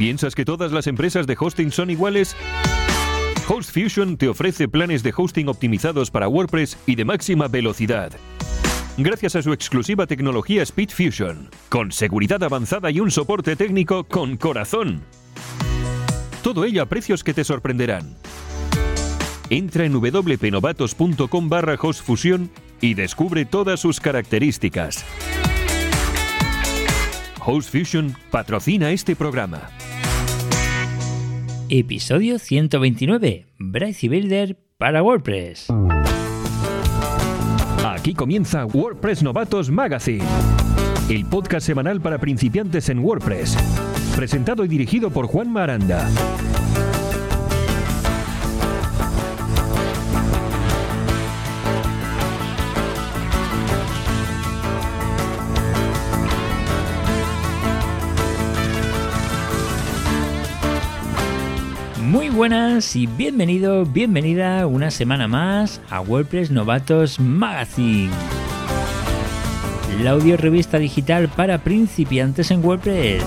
¿Piensas que todas las empresas de hosting son iguales? HostFusion te ofrece planes de hosting optimizados para WordPress y de máxima velocidad. Gracias a su exclusiva tecnología SpeedFusion, con seguridad avanzada y un soporte técnico con corazón. Todo ello a precios que te sorprenderán. Entra en wpnovatos.com barra hostfusion y descubre todas sus características. HostFusion patrocina este programa. Episodio 129. Bryce Builder para WordPress. Aquí comienza WordPress Novatos Magazine, el podcast semanal para principiantes en WordPress, presentado y dirigido por Juan Maranda. Muy buenas y bienvenido, bienvenida una semana más a WordPress Novatos Magazine. La audio revista digital para principiantes en WordPress.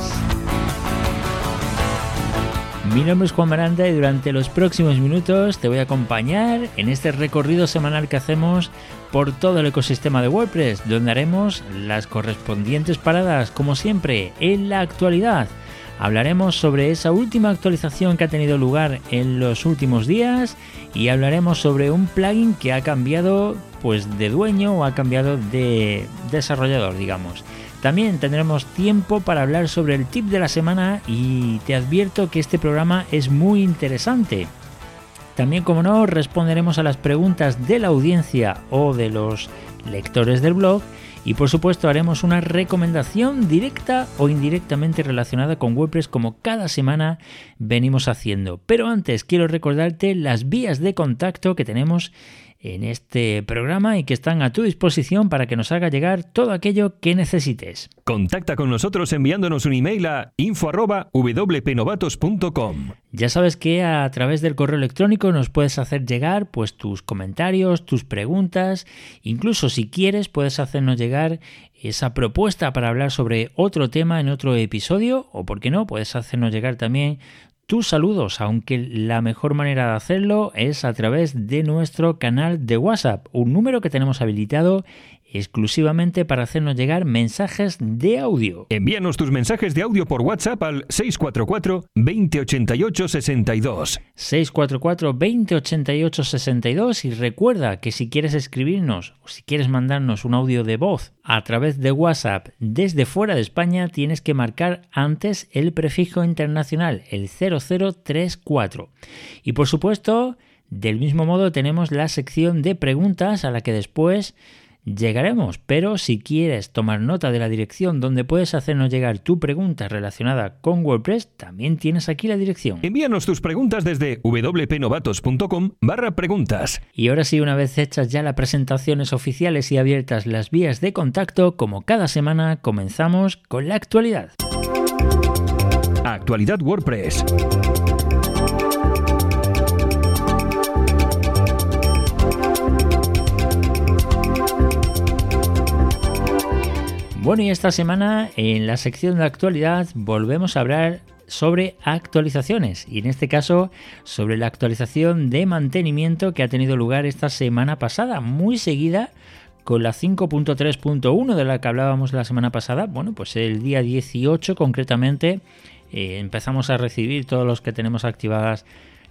Mi nombre es Juan Maranda y durante los próximos minutos te voy a acompañar en este recorrido semanal que hacemos por todo el ecosistema de WordPress, donde haremos las correspondientes paradas, como siempre, en la actualidad Hablaremos sobre esa última actualización que ha tenido lugar en los últimos días y hablaremos sobre un plugin que ha cambiado pues de dueño o ha cambiado de desarrollador, digamos. También tendremos tiempo para hablar sobre el tip de la semana y te advierto que este programa es muy interesante. También, como no, responderemos a las preguntas de la audiencia o de los lectores del blog y por supuesto haremos una recomendación directa o indirectamente relacionada con WordPress como cada semana venimos haciendo. Pero antes quiero recordarte las vías de contacto que tenemos en este programa y que están a tu disposición para que nos haga llegar todo aquello que necesites. Contacta con nosotros enviándonos un email a info@wpnovatos.com. Ya sabes que a través del correo electrónico nos puedes hacer llegar pues tus comentarios, tus preguntas, incluso si quieres puedes hacernos llegar esa propuesta para hablar sobre otro tema en otro episodio o por qué no, puedes hacernos llegar también tus saludos, aunque la mejor manera de hacerlo es a través de nuestro canal de WhatsApp, un número que tenemos habilitado exclusivamente para hacernos llegar mensajes de audio. Envíanos tus mensajes de audio por WhatsApp al 644 2088 62. 644 2088 62 y recuerda que si quieres escribirnos o si quieres mandarnos un audio de voz a través de WhatsApp desde fuera de España tienes que marcar antes el prefijo internacional, el 0034. Y por supuesto, del mismo modo tenemos la sección de preguntas a la que después llegaremos, pero si quieres tomar nota de la dirección donde puedes hacernos llegar tu pregunta relacionada con WordPress, también tienes aquí la dirección. Envíanos tus preguntas desde wpnovatos.com barra preguntas. Y ahora sí, una vez hechas ya las presentaciones oficiales y abiertas las vías de contacto, como cada semana, comenzamos con la actualidad. Actualidad WordPress. Bueno, y esta semana en la sección de actualidad volvemos a hablar sobre actualizaciones y en este caso sobre la actualización de mantenimiento que ha tenido lugar esta semana pasada, muy seguida con la 5.3.1 de la que hablábamos la semana pasada. Bueno, pues el día 18 concretamente eh, empezamos a recibir todos los que tenemos activadas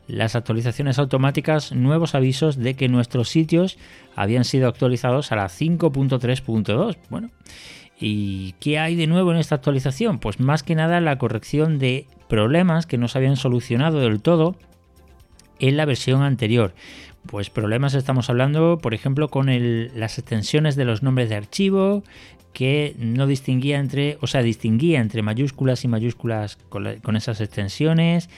las actualizaciones automáticas nuevos avisos de que nuestros sitios habían sido actualizados a la 5.3.2. Bueno, ¿Y qué hay de nuevo en esta actualización? Pues más que nada la corrección de problemas que no se habían solucionado del todo en la versión anterior. Pues problemas estamos hablando, por ejemplo, con las extensiones de los nombres de archivo, que no distinguía entre, o sea, distinguía entre mayúsculas y mayúsculas con, con esas extensiones.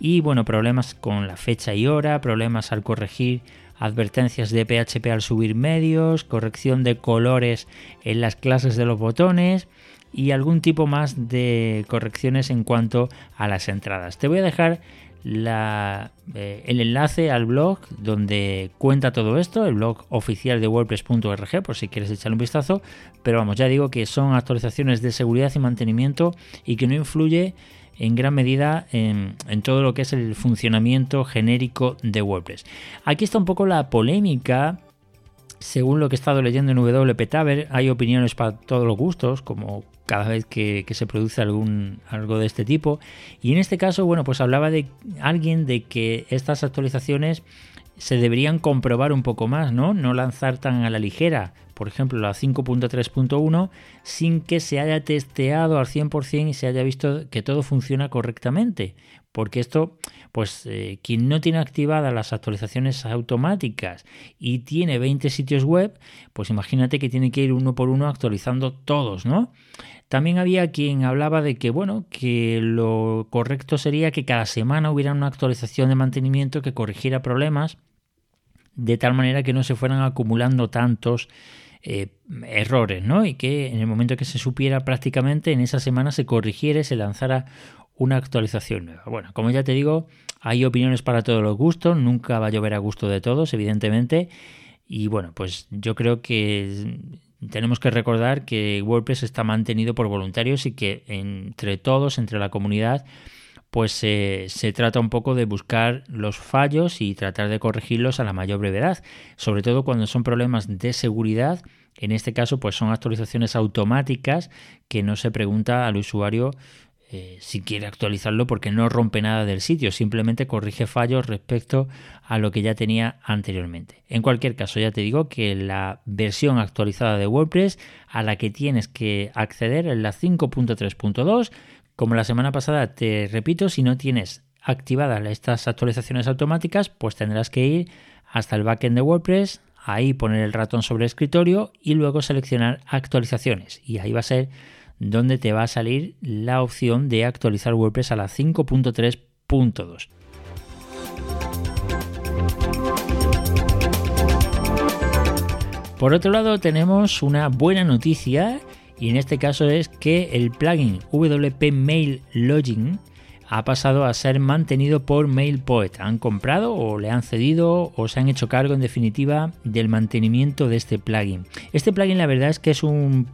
Y bueno, problemas con la fecha y hora, problemas al corregir advertencias de PHP al subir medios, corrección de colores en las clases de los botones y algún tipo más de correcciones en cuanto a las entradas. Te voy a dejar eh, el enlace al blog donde cuenta todo esto, el blog oficial de WordPress.org, por si quieres echarle un vistazo. Pero vamos, ya digo que son actualizaciones de seguridad y mantenimiento y que no influye en gran medida en, todo lo que es el funcionamiento genérico de WordPress. Aquí está un poco la polémica según lo que he estado leyendo en WP Taber, hay opiniones para todos los gustos, como cada vez que, se produce algún, algo de este tipo. Y en este caso, bueno, pues hablaba de alguien de que estas actualizaciones se deberían comprobar un poco más, ¿no? No lanzar tan a la ligera, por ejemplo, la 5.3.1, sin que se haya testeado al 100% y se haya visto que todo funciona correctamente. Porque esto, pues eh, quien no tiene activadas las actualizaciones automáticas y tiene 20 sitios web, pues imagínate que tiene que ir uno por uno actualizando todos, ¿no? También había quien hablaba de que, bueno, que lo correcto sería que cada semana hubiera una actualización de mantenimiento que corrigiera problemas de tal manera que no se fueran acumulando tantos eh, errores, ¿no? Y que en el momento que se supiera prácticamente en esa semana se corrigiera se lanzara una actualización nueva. Bueno, como ya te digo, hay opiniones para todos los gustos, nunca va a llover a gusto de todos, evidentemente. Y bueno, pues yo creo que tenemos que recordar que WordPress está mantenido por voluntarios y que entre todos, entre la comunidad, pues se trata un poco de buscar los fallos y tratar de corregirlos a la mayor brevedad, sobre todo cuando son problemas de seguridad. En este caso, pues son actualizaciones automáticas que no se pregunta al usuario eh, si quiere actualizarlo porque no rompe nada del sitio, simplemente corrige fallos respecto a lo que ya tenía anteriormente. En cualquier caso, ya te digo que la versión actualizada de WordPress a la que tienes que acceder es la 5.3.2. Como la semana pasada, te repito, si no tienes activadas estas actualizaciones automáticas, pues tendrás que ir hasta el backend de WordPress, ahí poner el ratón sobre el escritorio y luego seleccionar actualizaciones. Y ahí va a ser donde te va a salir la opción de actualizar WordPress a la 5.3.2. Por otro lado tenemos una buena noticia y en este caso es que el plugin WP Mail Login ha pasado a ser mantenido por MailPoet. Han comprado o le han cedido o se han hecho cargo en definitiva del mantenimiento de este plugin. Este plugin la verdad es que es un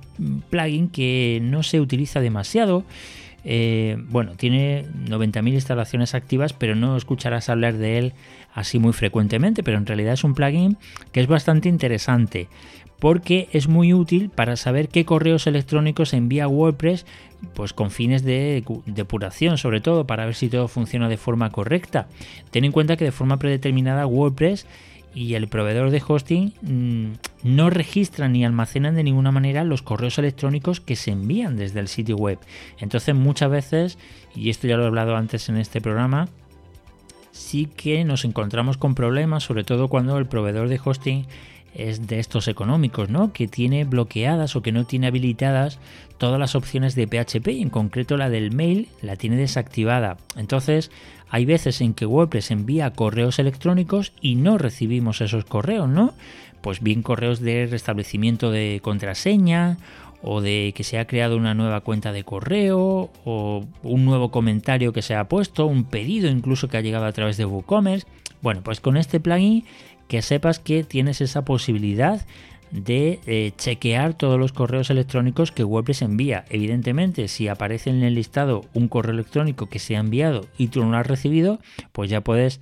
plugin que no se utiliza demasiado. Eh, bueno, tiene 90.000 instalaciones activas, pero no escucharás hablar de él así muy frecuentemente, pero en realidad es un plugin que es bastante interesante porque es muy útil para saber qué correos electrónicos envía WordPress pues con fines de depuración, sobre todo para ver si todo funciona de forma correcta. Ten en cuenta que de forma predeterminada WordPress y el proveedor de hosting mm, no registran ni almacenan de ninguna manera los correos electrónicos que se envían desde el sitio web. Entonces muchas veces, y esto ya lo he hablado antes en este programa, sí que nos encontramos con problemas, sobre todo cuando el proveedor de hosting es de estos económicos, ¿no? Que tiene bloqueadas o que no tiene habilitadas todas las opciones de PHP y en concreto la del mail la tiene desactivada. Entonces, hay veces en que WordPress envía correos electrónicos y no recibimos esos correos, ¿no? Pues bien correos de restablecimiento de contraseña o de que se ha creado una nueva cuenta de correo o un nuevo comentario que se ha puesto, un pedido incluso que ha llegado a través de WooCommerce. Bueno, pues con este plugin que sepas que tienes esa posibilidad de eh, chequear todos los correos electrónicos que WordPress envía. Evidentemente, si aparece en el listado un correo electrónico que se ha enviado y tú no lo has recibido, pues ya puedes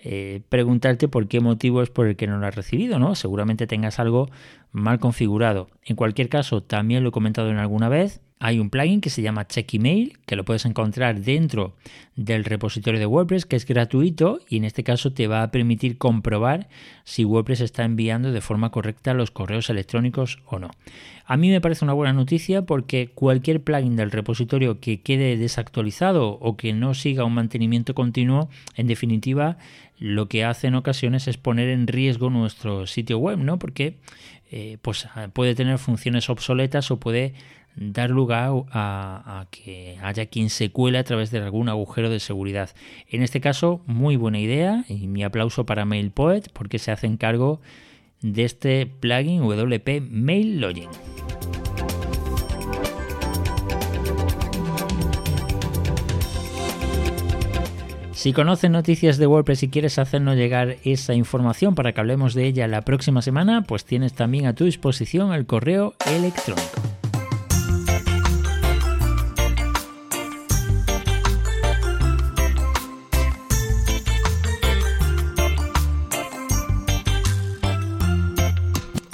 eh, preguntarte por qué motivo es por el que no lo has recibido, ¿no? Seguramente tengas algo mal configurado. En cualquier caso, también lo he comentado en alguna vez, hay un plugin que se llama Check Email, que lo puedes encontrar dentro del repositorio de WordPress, que es gratuito y en este caso te va a permitir comprobar si WordPress está enviando de forma correcta los correos electrónicos o no. A mí me parece una buena noticia porque cualquier plugin del repositorio que quede desactualizado o que no siga un mantenimiento continuo, en definitiva, lo que hace en ocasiones es poner en riesgo nuestro sitio web, ¿no? Porque eh, pues puede tener funciones obsoletas o puede dar lugar a, que haya quien se cuele a través de algún agujero de seguridad. En este caso, muy buena idea y mi aplauso para MailPoet porque se hacen cargo de este plugin WP Mail Login. Si conoces noticias de WordPress y quieres hacernos llegar esa información para que hablemos de ella la próxima semana, pues tienes también a tu disposición el correo electrónico.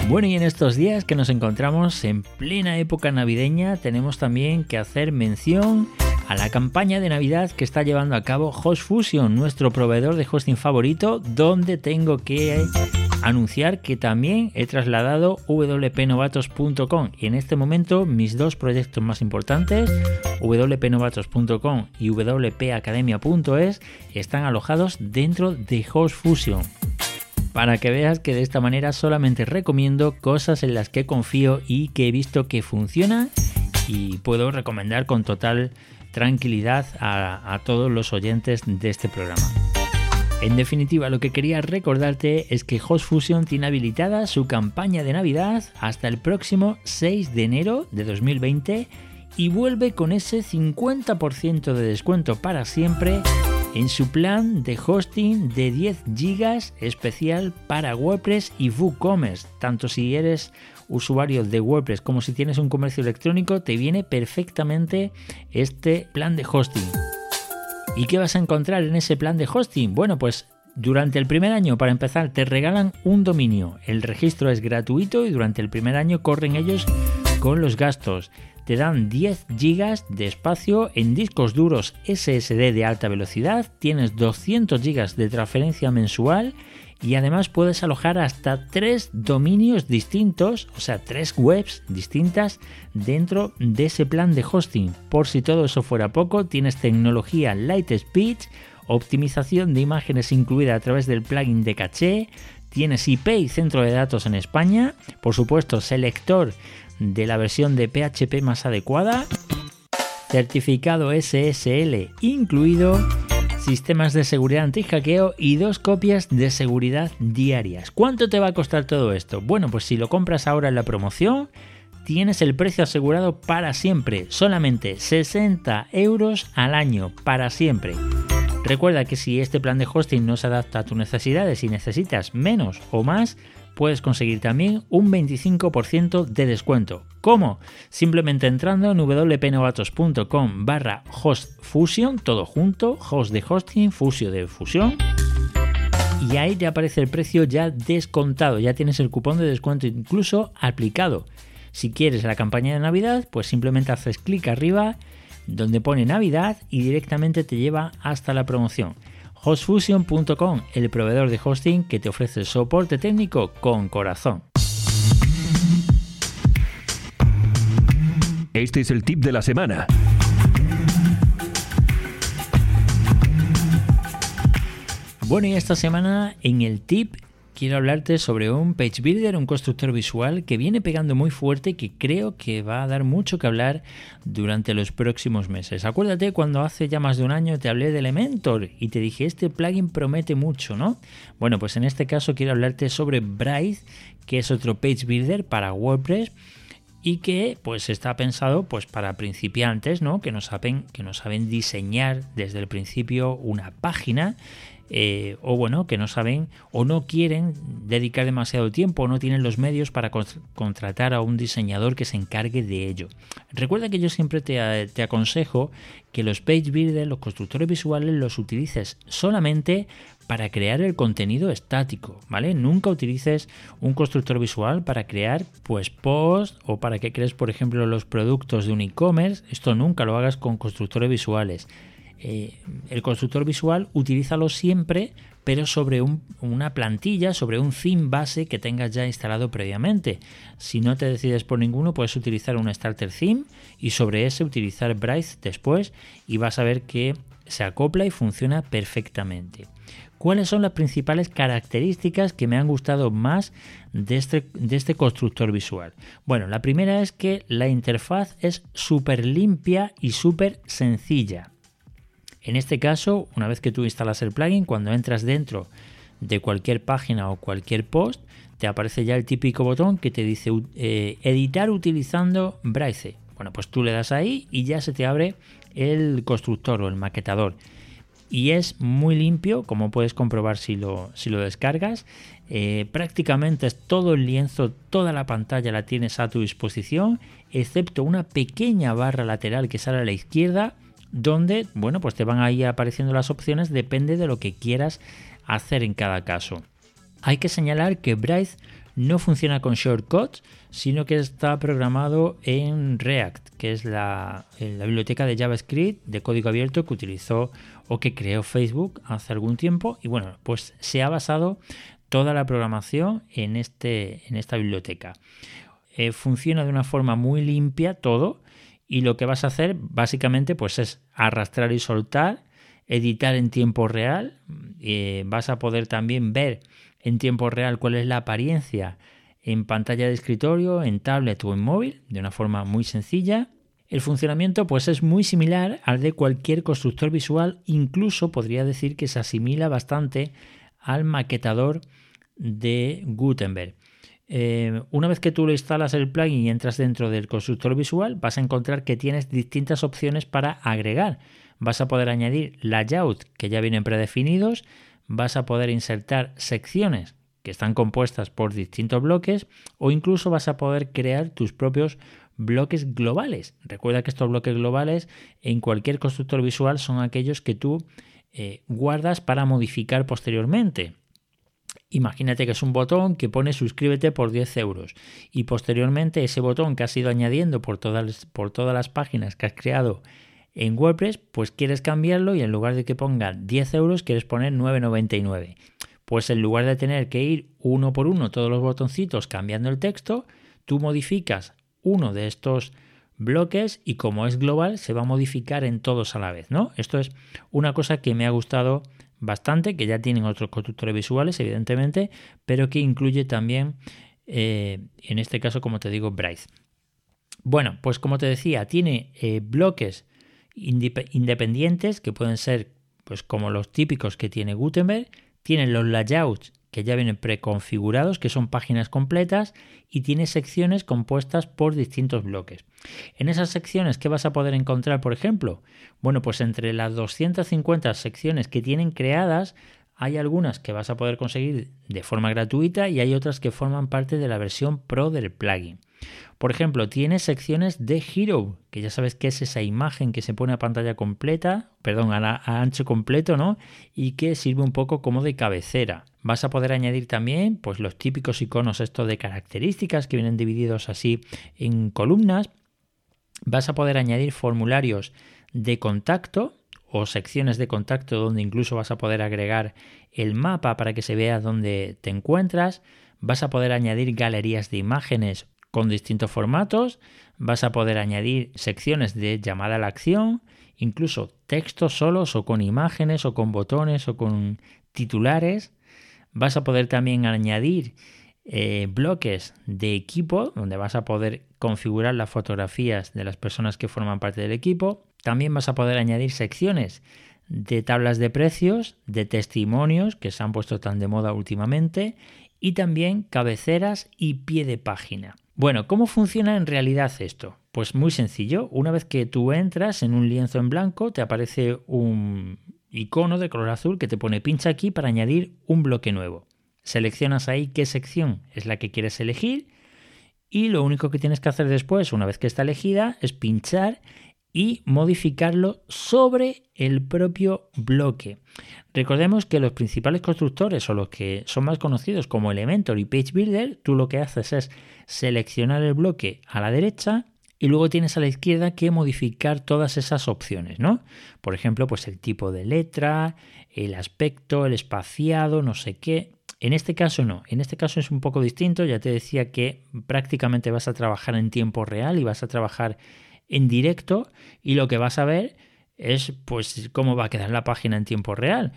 Bueno, y en estos días que nos encontramos en plena época navideña, tenemos también que hacer mención a la campaña de Navidad que está llevando a cabo HostFusion, nuestro proveedor de hosting favorito, donde tengo que anunciar que también he trasladado wpnovatos.com y en este momento mis dos proyectos más importantes, wpnovatos.com y wpacademia.es, están alojados dentro de HostFusion para que veas que de esta manera solamente recomiendo cosas en las que confío y que he visto que funcionan y puedo recomendar con total tranquilidad a, todos los oyentes de este programa. En definitiva, lo que quería recordarte es que HostFusion tiene habilitada su campaña de Navidad hasta el próximo 6 de enero de 2020 y vuelve con ese 50% de descuento para siempre en su plan de hosting de 10 GB especial para WordPress y WooCommerce. Tanto si eres usuario de WordPress como si tienes un comercio electrónico, te viene perfectamente este plan de hosting. ¿Y qué vas a encontrar en ese plan de hosting? Bueno, pues durante el primer año, para empezar, te regalan un dominio. El registro es gratuito y durante el primer año corren ellos con los gastos te dan 10 GB de espacio en discos duros SSD de alta velocidad, tienes 200 GB de transferencia mensual y además puedes alojar hasta tres dominios distintos, o sea, tres webs distintas dentro de ese plan de hosting. Por si todo eso fuera poco, tienes tecnología Light Speed, optimización de imágenes incluida a través del plugin de caché, tienes IP y centro de datos en España, por supuesto, selector de la versión de PHP más adecuada, certificado SSL incluido, sistemas de seguridad anti-hackeo y dos copias de seguridad diarias. ¿Cuánto te va a costar todo esto? Bueno, pues si lo compras ahora en la promoción, tienes el precio asegurado para siempre, solamente 60 euros al año, para siempre. Recuerda que si este plan de hosting no se adapta a tus necesidades y necesitas menos o más, puedes conseguir también un 25% de descuento. ¿Cómo? Simplemente entrando en wpnovatos.com barra hostfusion, todo junto, host de hosting, fusio de fusión. Y ahí te aparece el precio ya descontado, ya tienes el cupón de descuento incluso aplicado. Si quieres la campaña de Navidad, pues simplemente haces clic arriba donde pone Navidad y directamente te lleva hasta la promoción hostfusion.com, el proveedor de hosting que te ofrece soporte técnico con corazón. Este es el tip de la semana. Bueno, y esta semana en el tip quiero hablarte sobre un page builder, un constructor visual que viene pegando muy fuerte y que creo que va a dar mucho que hablar durante los próximos meses. Acuérdate cuando hace ya más de un año te hablé de Elementor y te dije este plugin promete mucho, ¿no? Bueno, pues en este caso quiero hablarte sobre Bright, que es otro page builder para WordPress y que pues está pensado pues para principiantes, ¿no? Que no saben que no saben diseñar desde el principio una página eh, o bueno, que no saben o no quieren dedicar demasiado tiempo o no tienen los medios para contratar a un diseñador que se encargue de ello. Recuerda que yo siempre te, aconsejo que los page builders, los constructores visuales, los utilices solamente para crear el contenido estático, ¿vale? Nunca utilices un constructor visual para crear pues o para que crees, por ejemplo, los productos de un e-commerce. Esto nunca lo hagas con constructores visuales. Eh, el constructor visual utilízalo siempre, pero sobre una plantilla, sobre un theme base que tengas ya instalado previamente. Si no te decides por ninguno, puedes utilizar un starter theme y sobre ese utilizar Bright después y vas a ver que se acopla y funciona perfectamente. ¿Cuáles son las principales características que me han gustado más de este, de este constructor visual? Bueno, la primera es que la interfaz es súper limpia y súper sencilla. En este caso, una vez que tú instalas el plugin, cuando entras dentro de cualquier página o cualquier post, te aparece ya el típico botón que te dice eh, editar utilizando Brace. Bueno, pues tú le das ahí y ya se te abre el constructor o el maquetador. y es muy limpio, como puedes comprobar si lo, si lo descargas. Eh, prácticamente todo el lienzo, toda la pantalla la tienes a tu disposición, excepto una pequeña barra lateral que sale a la izquierda, donde, bueno, pues te van a ir apareciendo las opciones, depende de lo que quieras hacer en cada caso. Hay que señalar que Bright no funciona con shortcuts, sino que está programado en React, que es la, biblioteca de JavaScript de código abierto que utilizó o que creó Facebook hace algún tiempo. Y bueno, pues se ha basado toda la programación en, este, en esta biblioteca. Eh, funciona de una forma muy limpia todo y lo que vas a hacer básicamente pues es arrastrar y soltar, editar en tiempo real, eh, vas a poder también ver en tiempo real cuál es la apariencia en pantalla de escritorio, en tablet o en móvil, de una forma muy sencilla. El funcionamiento pues es muy similar al de cualquier constructor visual, incluso podría decir que se asimila bastante al maquetador de Gutenberg. Eh, una vez que tú lo instalas el plugin y entras dentro del constructor visual, vas a encontrar que tienes distintas opciones para agregar. Vas a poder añadir layout que ya vienen predefinidos, vas a poder insertar secciones que están compuestas por distintos bloques o incluso vas a poder crear tus propios bloques globales. Recuerda que estos bloques globales en cualquier constructor visual son aquellos que tú eh, guardas para modificar posteriormente. Imagínate que es un botón que pone suscríbete por 10 euros y posteriormente ese botón que has ido añadiendo por todas, por todas las páginas que has creado en WordPress, pues quieres cambiarlo y en lugar de que ponga 10 euros quieres poner 9,99. Pues en lugar de tener que ir uno por uno todos los botoncitos cambiando el texto, tú modificas uno de estos bloques y como es global se va a modificar en todos a la vez, ¿no? Esto es una cosa que me ha gustado bastante, que ya tienen otros constructores visuales, evidentemente, pero que incluye también, eh, en este caso, como te digo, Bright. Bueno, pues como te decía, tiene eh, bloques independientes que pueden ser pues como los típicos que tiene Gutenberg, tiene los layouts que ya vienen preconfigurados, que son páginas completas, y tiene secciones compuestas por distintos bloques. En esas secciones, ¿qué vas a poder encontrar, por ejemplo? Bueno, pues entre las 250 secciones que tienen creadas, hay algunas que vas a poder conseguir de forma gratuita y hay otras que forman parte de la versión Pro del plugin. Por ejemplo, tiene secciones de Hero, que ya sabes que es esa imagen que se pone a pantalla completa, perdón, a, ancho completo, ¿no? Y que sirve un poco como de cabecera. Vas a poder añadir también, pues, los típicos iconos estos de características que vienen divididos así en columnas. Vas a poder añadir formularios de contacto o secciones de contacto donde incluso vas a poder agregar el mapa para que se vea dónde te encuentras. Vas a poder añadir galerías de imágenes con distintos formatos, vas a poder añadir secciones de llamada a la acción, incluso textos solos o con imágenes o con botones o con titulares. Vas a poder también añadir eh, bloques de equipo donde vas a poder configurar las fotografías de las personas que forman parte del equipo. También vas a poder añadir secciones de tablas de precios, de testimonios que se han puesto tan de moda últimamente y también cabeceras y pie de página. Bueno, ¿cómo funciona en realidad esto? Pues muy sencillo. Una vez que tú entras en un lienzo en blanco, te aparece un icono de color azul que te pone pincha aquí para añadir un bloque nuevo. Seleccionas ahí qué sección es la que quieres elegir y lo único que tienes que hacer después, una vez que está elegida, es pinchar y modificarlo sobre el propio bloque. Recordemos que los principales constructores o los que son más conocidos como Elementor y Page Builder, tú lo que haces es seleccionar el bloque a la derecha y luego tienes a la izquierda que modificar todas esas opciones, ¿no? Por ejemplo, pues el tipo de letra, el aspecto, el espaciado, no sé qué. En este caso no, en este caso es un poco distinto, ya te decía que prácticamente vas a trabajar en tiempo real y vas a trabajar en directo y lo que vas a ver es pues cómo va a quedar la página en tiempo real.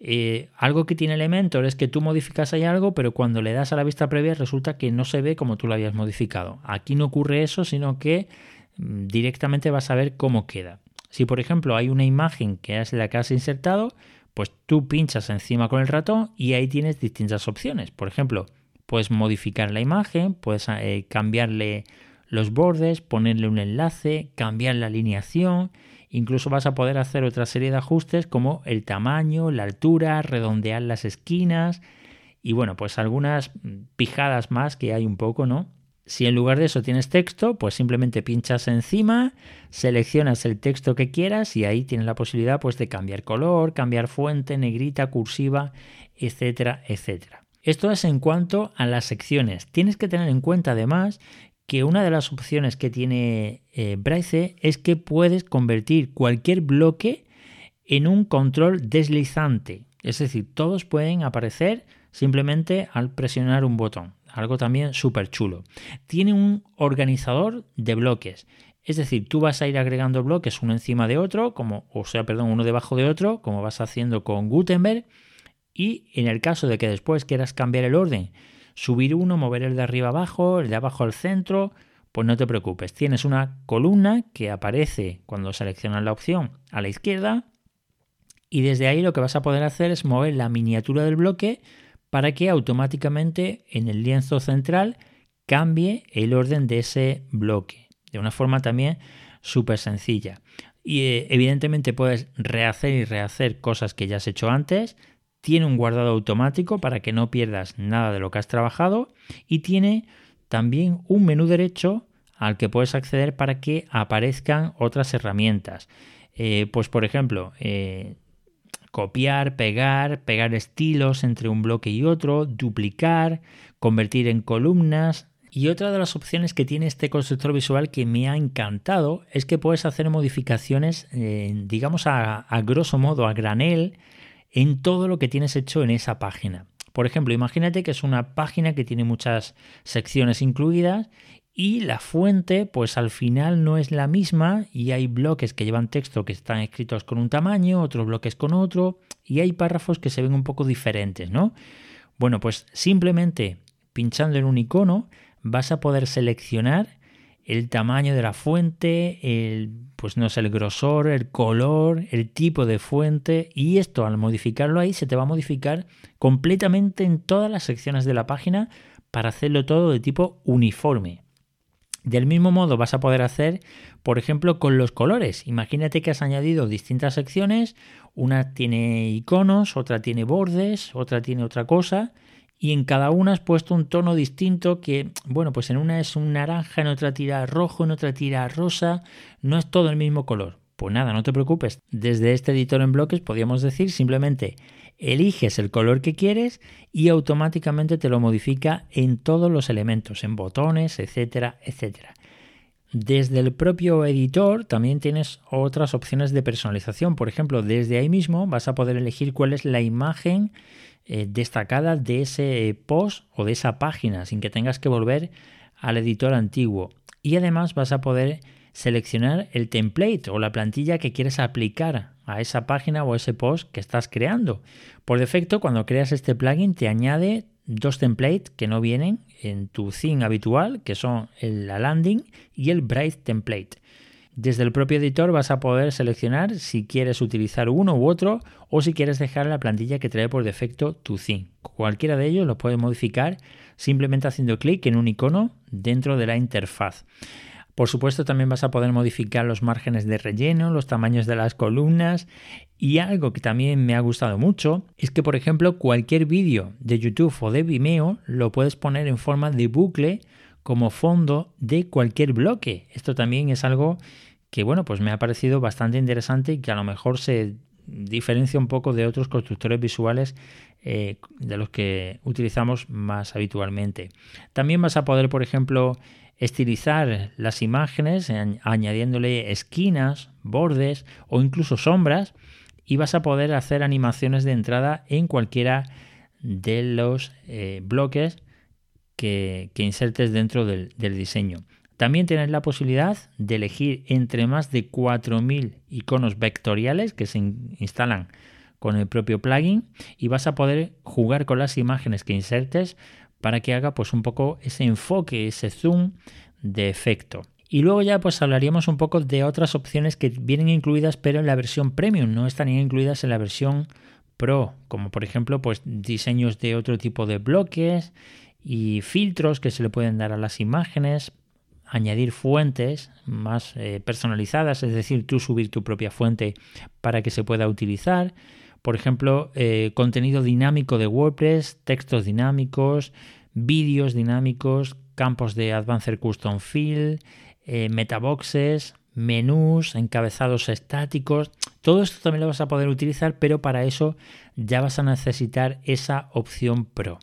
Eh, algo que tiene Elementor es que tú modificas ahí algo, pero cuando le das a la vista previa resulta que no se ve como tú lo habías modificado. Aquí no ocurre eso, sino que mm, directamente vas a ver cómo queda. Si por ejemplo hay una imagen que es la que has insertado, pues tú pinchas encima con el ratón y ahí tienes distintas opciones. Por ejemplo, puedes modificar la imagen, puedes eh, cambiarle los bordes, ponerle un enlace, cambiar la alineación, incluso vas a poder hacer otra serie de ajustes como el tamaño, la altura, redondear las esquinas y bueno, pues algunas pijadas más que hay un poco, ¿no? Si en lugar de eso tienes texto, pues simplemente pinchas encima, seleccionas el texto que quieras y ahí tienes la posibilidad pues de cambiar color, cambiar fuente, negrita, cursiva, etcétera, etcétera. Esto es en cuanto a las secciones. Tienes que tener en cuenta además que una de las opciones que tiene eh, Braille es que puedes convertir cualquier bloque en un control deslizante. Es decir, todos pueden aparecer simplemente al presionar un botón algo también súper chulo. Tiene un organizador de bloques. Es decir, tú vas a ir agregando bloques uno encima de otro, como, o sea, perdón, uno debajo de otro, como vas haciendo con Gutenberg. Y en el caso de que después quieras cambiar el orden, subir uno, mover el de arriba abajo, el de abajo al centro, pues no te preocupes. Tienes una columna que aparece cuando seleccionas la opción a la izquierda. Y desde ahí lo que vas a poder hacer es mover la miniatura del bloque para que automáticamente en el lienzo central cambie el orden de ese bloque. De una forma también súper sencilla. Y eh, evidentemente puedes rehacer y rehacer cosas que ya has hecho antes. Tiene un guardado automático para que no pierdas nada de lo que has trabajado. Y tiene también un menú derecho al que puedes acceder para que aparezcan otras herramientas. Eh, pues por ejemplo, eh, copiar, pegar, pegar estilos entre un bloque y otro, duplicar, convertir en columnas. Y otra de las opciones que tiene este constructor visual que me ha encantado es que puedes hacer modificaciones, eh, digamos a, a grosso modo, a granel, en todo lo que tienes hecho en esa página. Por ejemplo, imagínate que es una página que tiene muchas secciones incluidas y la fuente pues al final no es la misma y hay bloques que llevan texto que están escritos con un tamaño, otros bloques con otro y hay párrafos que se ven un poco diferentes, ¿no? Bueno, pues simplemente pinchando en un icono vas a poder seleccionar el tamaño de la fuente, el pues no sé, el grosor, el color, el tipo de fuente y esto al modificarlo ahí se te va a modificar completamente en todas las secciones de la página para hacerlo todo de tipo uniforme. Del mismo modo vas a poder hacer, por ejemplo, con los colores. Imagínate que has añadido distintas secciones, una tiene iconos, otra tiene bordes, otra tiene otra cosa, y en cada una has puesto un tono distinto que, bueno, pues en una es un naranja, en otra tira rojo, en otra tira rosa, no es todo el mismo color. Pues nada, no te preocupes. Desde este editor en bloques podríamos decir simplemente eliges el color que quieres y automáticamente te lo modifica en todos los elementos, en botones, etcétera, etcétera. Desde el propio editor también tienes otras opciones de personalización. Por ejemplo, desde ahí mismo vas a poder elegir cuál es la imagen eh, destacada de ese post o de esa página sin que tengas que volver al editor antiguo. Y además vas a poder seleccionar el template o la plantilla que quieres aplicar a esa página o ese post que estás creando. Por defecto, cuando creas este plugin te añade dos templates que no vienen en tu theme habitual, que son la landing y el bright template. Desde el propio editor vas a poder seleccionar si quieres utilizar uno u otro o si quieres dejar la plantilla que trae por defecto tu theme. Cualquiera de ellos lo puedes modificar simplemente haciendo clic en un icono dentro de la interfaz. Por supuesto, también vas a poder modificar los márgenes de relleno, los tamaños de las columnas y algo que también me ha gustado mucho es que, por ejemplo, cualquier vídeo de YouTube o de Vimeo lo puedes poner en forma de bucle como fondo de cualquier bloque. Esto también es algo que, bueno, pues me ha parecido bastante interesante y que a lo mejor se diferencia un poco de otros constructores visuales eh, de los que utilizamos más habitualmente. También vas a poder, por ejemplo, estilizar las imágenes añadiéndole esquinas, bordes o incluso sombras y vas a poder hacer animaciones de entrada en cualquiera de los eh, bloques que, insertes dentro del, diseño. También tienes la posibilidad de elegir entre más de 4.000 iconos vectoriales que se instalan con el propio plugin y vas a poder jugar con las imágenes que insertes para que haga pues un poco ese enfoque, ese zoom de efecto. Y luego ya pues hablaríamos un poco de otras opciones que vienen incluidas pero en la versión premium, no están incluidas en la versión pro, como por ejemplo pues diseños de otro tipo de bloques y filtros que se le pueden dar a las imágenes, añadir fuentes más eh, personalizadas, es decir, tú subir tu propia fuente para que se pueda utilizar. Por ejemplo, eh, contenido dinámico de WordPress, textos dinámicos, vídeos dinámicos, campos de Advanced Custom Field, eh, metaboxes, menús, encabezados estáticos. Todo esto también lo vas a poder utilizar, pero para eso ya vas a necesitar esa opción Pro.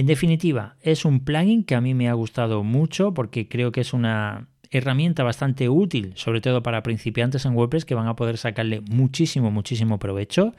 En definitiva, es un plugin que a mí me ha gustado mucho porque creo que es una herramienta bastante útil, sobre todo para principiantes en WordPress que van a poder sacarle muchísimo, muchísimo provecho.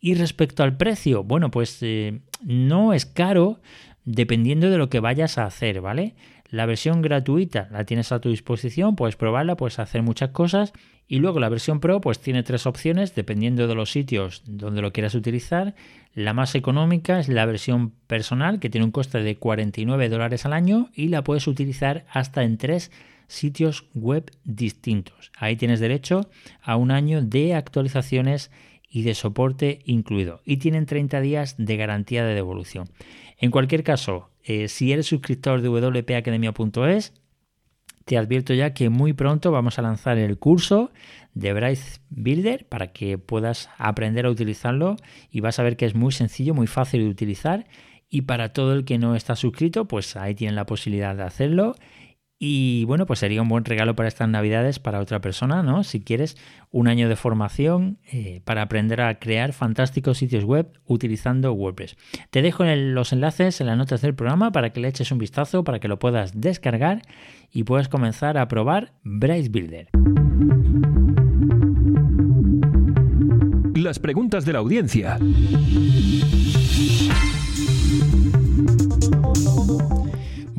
Y respecto al precio, bueno, pues eh, no es caro dependiendo de lo que vayas a hacer, ¿vale? La versión gratuita la tienes a tu disposición, puedes probarla, puedes hacer muchas cosas y luego la versión Pro pues tiene tres opciones dependiendo de los sitios donde lo quieras utilizar. La más económica es la versión personal que tiene un coste de 49 dólares al año y la puedes utilizar hasta en tres sitios web distintos. Ahí tienes derecho a un año de actualizaciones y de soporte incluido y tienen 30 días de garantía de devolución. En cualquier caso, eh, si eres suscriptor de wpacademia.es, te advierto ya que muy pronto vamos a lanzar el curso de Bryce Builder para que puedas aprender a utilizarlo y vas a ver que es muy sencillo, muy fácil de utilizar. Y para todo el que no está suscrito, pues ahí tienen la posibilidad de hacerlo y bueno, pues sería un buen regalo para estas navidades para otra persona, ¿no? Si quieres un año de formación eh, para aprender a crear fantásticos sitios web utilizando WordPress. Te dejo los enlaces en las notas del programa para que le eches un vistazo, para que lo puedas descargar y puedas comenzar a probar Bryce Builder. Las preguntas de la audiencia.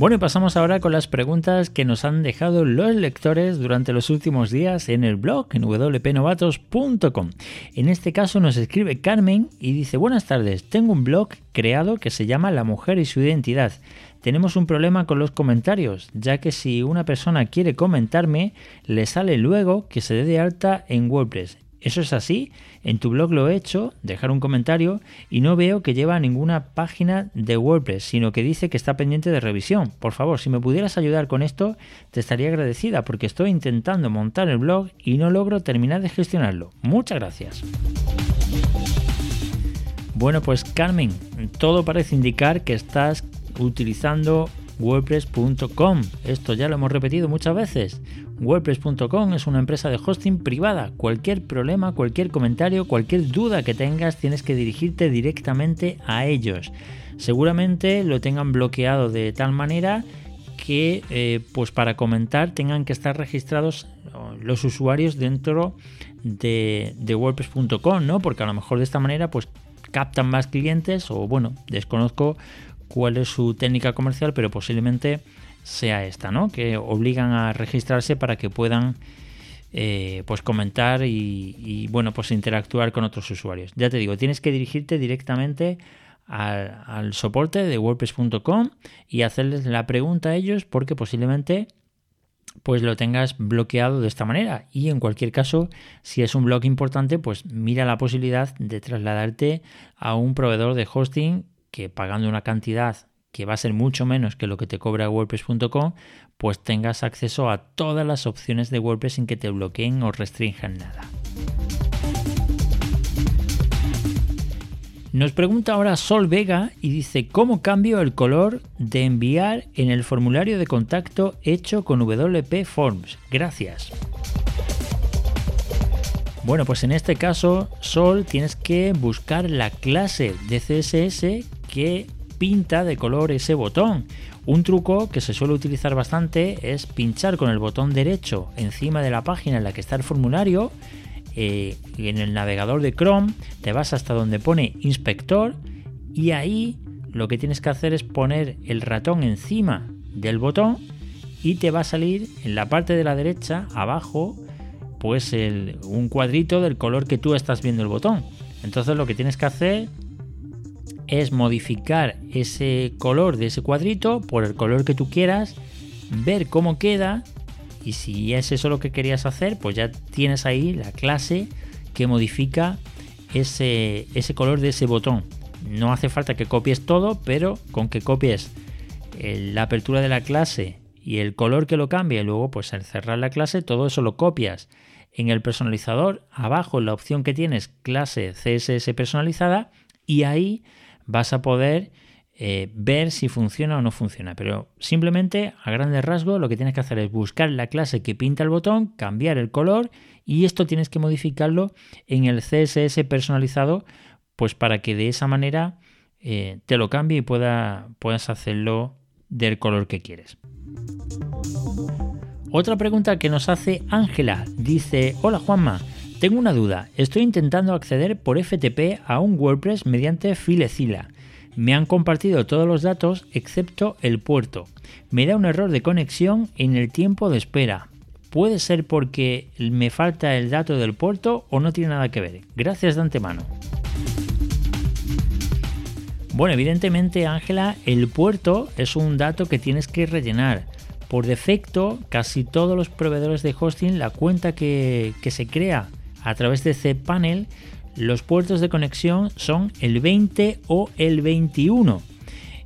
Bueno, y pasamos ahora con las preguntas que nos han dejado los lectores durante los últimos días en el blog en. En este caso nos escribe Carmen y dice, buenas tardes, tengo un blog creado que se llama La mujer y su identidad. Tenemos un problema con los comentarios, ya que si una persona quiere comentarme, le sale luego que se dé de alta en WordPress. ¿Eso es así? En tu blog lo he hecho, dejar un comentario y no veo que lleva ninguna página de WordPress, sino que dice que está pendiente de revisión. Por favor, si me pudieras ayudar con esto, te estaría agradecida porque estoy intentando montar el blog y no logro terminar de gestionarlo. Muchas gracias. Bueno, pues Carmen, todo parece indicar que estás utilizando WordPress.com. Esto ya lo hemos repetido muchas veces. WordPress.com es una empresa de hosting privada. Cualquier problema, cualquier comentario, cualquier duda que tengas, tienes que dirigirte directamente a ellos. Seguramente lo tengan bloqueado de tal manera que eh, pues para comentar tengan que estar registrados los usuarios dentro de, de WordPress.com, ¿no? Porque a lo mejor de esta manera pues captan más clientes o bueno, desconozco cuál es su técnica comercial, pero posiblemente sea esta, ¿no? Que obligan a registrarse para que puedan eh, pues comentar y, bueno, pues interactuar con otros usuarios. Ya te digo, tienes que dirigirte directamente al, al soporte de WordPress.com y hacerles la pregunta a ellos porque posiblemente pues lo tengas bloqueado de esta manera y en cualquier caso si es un blog importante pues mira la posibilidad de trasladarte a un proveedor de hosting que pagando una cantidad que va a ser mucho menos que lo que te cobra WordPress.com, pues tengas acceso a todas las opciones de WordPress sin que te bloqueen o restrinjan nada. Nos pregunta ahora Sol Vega y dice cómo cambio el color de enviar en el formulario de contacto hecho con WP Forms. Gracias. Bueno, pues en este caso, Sol, tienes que buscar la clase de CSS que pinta de color ese botón. Un truco que se suele utilizar bastante es pinchar con el botón derecho encima de la página en la que está el formulario. Eh, en el navegador de Chrome te vas hasta donde pone inspector y ahí lo que tienes que hacer es poner el ratón encima del botón y te va a salir en la parte de la derecha abajo pues un cuadrito del color que tú estás viendo el botón. Entonces lo que tienes que hacer es modificar ese color de ese cuadrito por el color que tú quieras, ver cómo queda y si es eso lo que querías hacer, pues ya tienes ahí la clase que modifica ese, ese color de ese botón. No hace falta que copies todo, pero con que copies la apertura de la clase y el color que lo cambia y luego pues al cerrar la clase todo eso lo copias en el personalizador abajo en la opción que tienes clase CSS personalizada y ahí vas a poder eh, ver si funciona o no funciona. Pero simplemente a grandes rasgos lo que tienes que hacer es buscar la clase que pinta el botón, cambiar el color y esto tienes que modificarlo en el CSS personalizado pues para que de esa manera eh, te lo cambie y pueda, puedas hacerlo del color que quieres. Otra pregunta que nos hace Ángela dice, hola Juanma, tengo una duda, estoy intentando acceder por FTP a un WordPress mediante Filecila. Me han compartido todos los datos excepto el puerto. Me da un error de conexión en el tiempo de espera. ¿Puede ser porque me falta el dato del puerto o no tiene nada que ver? Gracias de antemano. Bueno, evidentemente, Ángela, el puerto es un dato que tienes que rellenar. Por defecto, casi todos los proveedores de hosting, la cuenta que, se crea a través de cPanel, los puertos de conexión son el 20 o el 21.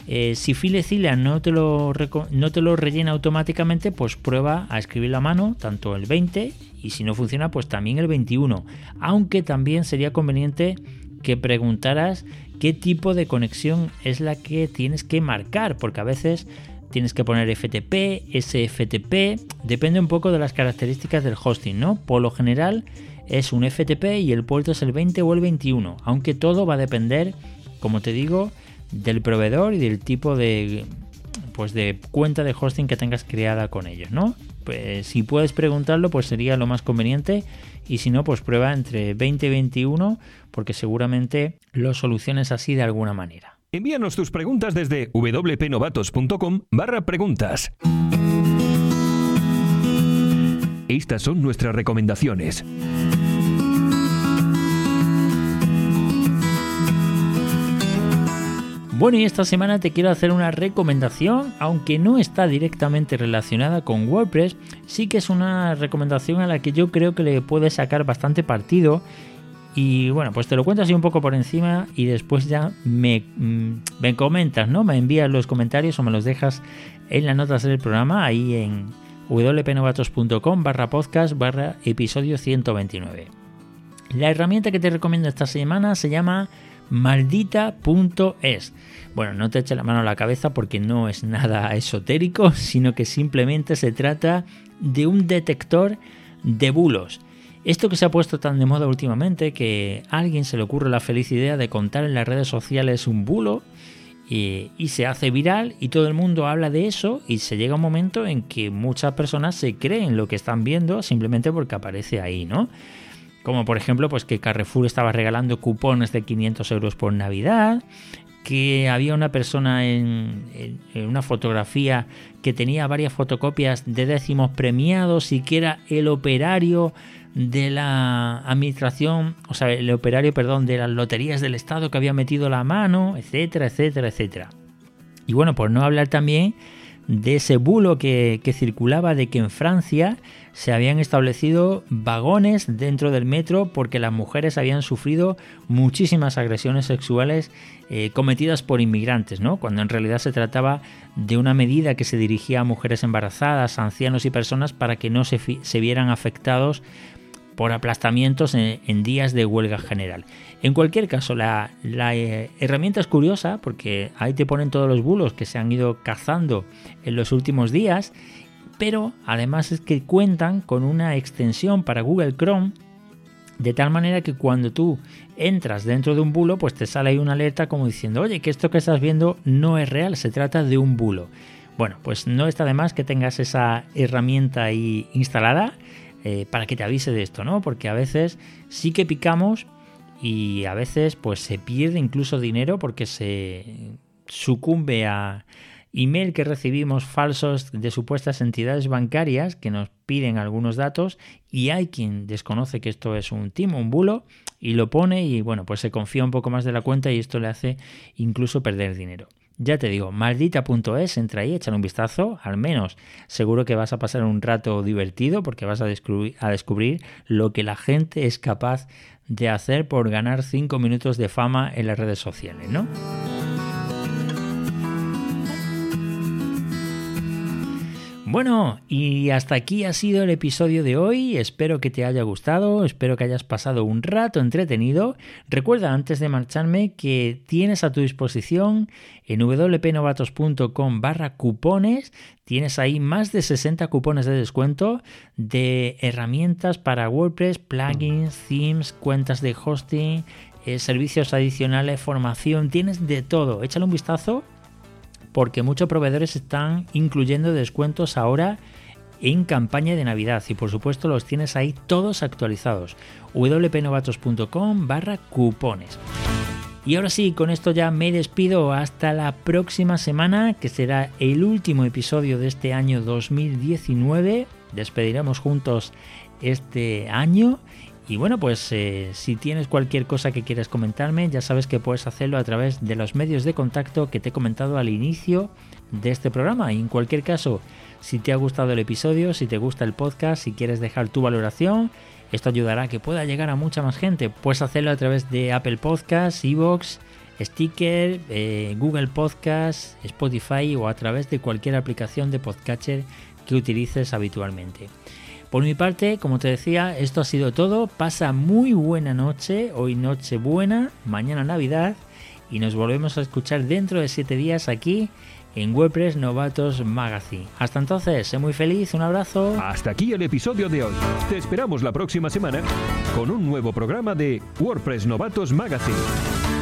Eh, si Filecila no te, lo no te lo rellena automáticamente, pues prueba a escribir la mano, tanto el 20 y si no funciona, pues también el 21. Aunque también sería conveniente que preguntaras qué tipo de conexión es la que tienes que marcar, porque a veces tienes que poner FTP, SFTP, depende un poco de las características del hosting, ¿no? Por lo general es un FTP y el puerto es el 20 o el 21, aunque todo va a depender, como te digo, del proveedor y del tipo de pues de cuenta de hosting que tengas creada con ellos, ¿no? Pues si puedes preguntarlo, pues sería lo más conveniente y si no, pues prueba entre 20 y 21 porque seguramente lo soluciones así de alguna manera. Envíanos tus preguntas desde wpnovatos.com barra preguntas. Estas son nuestras recomendaciones. Bueno, y esta semana te quiero hacer una recomendación, aunque no está directamente relacionada con WordPress, sí que es una recomendación a la que yo creo que le puedes sacar bastante partido. Y bueno, pues te lo cuento así un poco por encima y después ya me, mm, me comentas, ¿no? Me envías los comentarios o me los dejas en las notas del programa, ahí en wpnovatos.com barra podcast barra episodio 129. La herramienta que te recomiendo esta semana se llama maldita.es. Bueno, no te eche la mano a la cabeza porque no es nada esotérico, sino que simplemente se trata de un detector de bulos. Esto que se ha puesto tan de moda últimamente que a alguien se le ocurre la feliz idea de contar en las redes sociales un bulo y, se hace viral y todo el mundo habla de eso y se llega un momento en que muchas personas se creen lo que están viendo simplemente porque aparece ahí, ¿no? Como por ejemplo, pues que Carrefour estaba regalando cupones de 500 euros por Navidad, que había una persona en, una fotografía que tenía varias fotocopias de décimos premiados y que era el operario de la administración, o sea, el operario, perdón, de las loterías del Estado que había metido la mano, etcétera, etcétera, etcétera. Y bueno, por no hablar también de ese bulo que, circulaba de que en Francia se habían establecido vagones dentro del metro porque las mujeres habían sufrido muchísimas agresiones sexuales eh, cometidas por inmigrantes, ¿no? cuando en realidad se trataba de una medida que se dirigía a mujeres embarazadas, ancianos y personas para que no se, se vieran afectados por aplastamientos en, días de huelga general. En cualquier caso, la, eh, herramienta es curiosa porque ahí te ponen todos los bulos que se han ido cazando en los últimos días, pero además es que cuentan con una extensión para Google Chrome de tal manera que cuando tú entras dentro de un bulo, pues te sale ahí una alerta como diciendo, oye, que esto que estás viendo no es real, se trata de un bulo. Bueno, pues no está de más que tengas esa herramienta ahí instalada eh, para que te avise de esto, ¿no? Porque a veces sí que picamos y a veces pues se pierde incluso dinero porque se sucumbe a email que recibimos falsos de supuestas entidades bancarias que nos piden algunos datos y hay quien desconoce que esto es un timo, un bulo y lo pone y bueno, pues se confía un poco más de la cuenta y esto le hace incluso perder dinero. Ya te digo, maldita.es, entra ahí, échale un vistazo, al menos seguro que vas a pasar un rato divertido porque vas a descubrir, a descubrir lo que la gente es capaz de hacer por ganar 5 minutos de fama en las redes sociales, ¿no? Bueno, y hasta aquí ha sido el episodio de hoy. Espero que te haya gustado, espero que hayas pasado un rato entretenido. Recuerda antes de marcharme que tienes a tu disposición en wpnovatos.com barra cupones. Tienes ahí más de 60 cupones de descuento de herramientas para WordPress, plugins, themes, cuentas de hosting, eh, servicios adicionales, formación. Tienes de todo. Échale un vistazo porque muchos proveedores están incluyendo descuentos ahora en campaña de Navidad y por supuesto los tienes ahí todos actualizados. wpnovatos.com barra cupones. Y ahora sí, con esto ya me despido hasta la próxima semana, que será el último episodio de este año 2019. Despediremos juntos este año y bueno, pues eh, si tienes cualquier cosa que quieras comentarme, ya sabes que puedes hacerlo a través de los medios de contacto que te he comentado al inicio de este programa. Y en cualquier caso, si te ha gustado el episodio, si te gusta el podcast, si quieres dejar tu valoración, esto ayudará a que pueda llegar a mucha más gente. Puedes hacerlo a través de Apple Podcasts, Evox, Sticker, eh, Google Podcasts, Spotify o a través de cualquier aplicación de podcatcher que utilices habitualmente. Por mi parte, como te decía, esto ha sido todo. Pasa muy buena noche, hoy noche buena, mañana Navidad y nos volvemos a escuchar dentro de 7 días aquí en WordPress Novatos Magazine. Hasta entonces, sé muy feliz, un abrazo. Hasta aquí el episodio de hoy. Te esperamos la próxima semana con un nuevo programa de WordPress Novatos Magazine.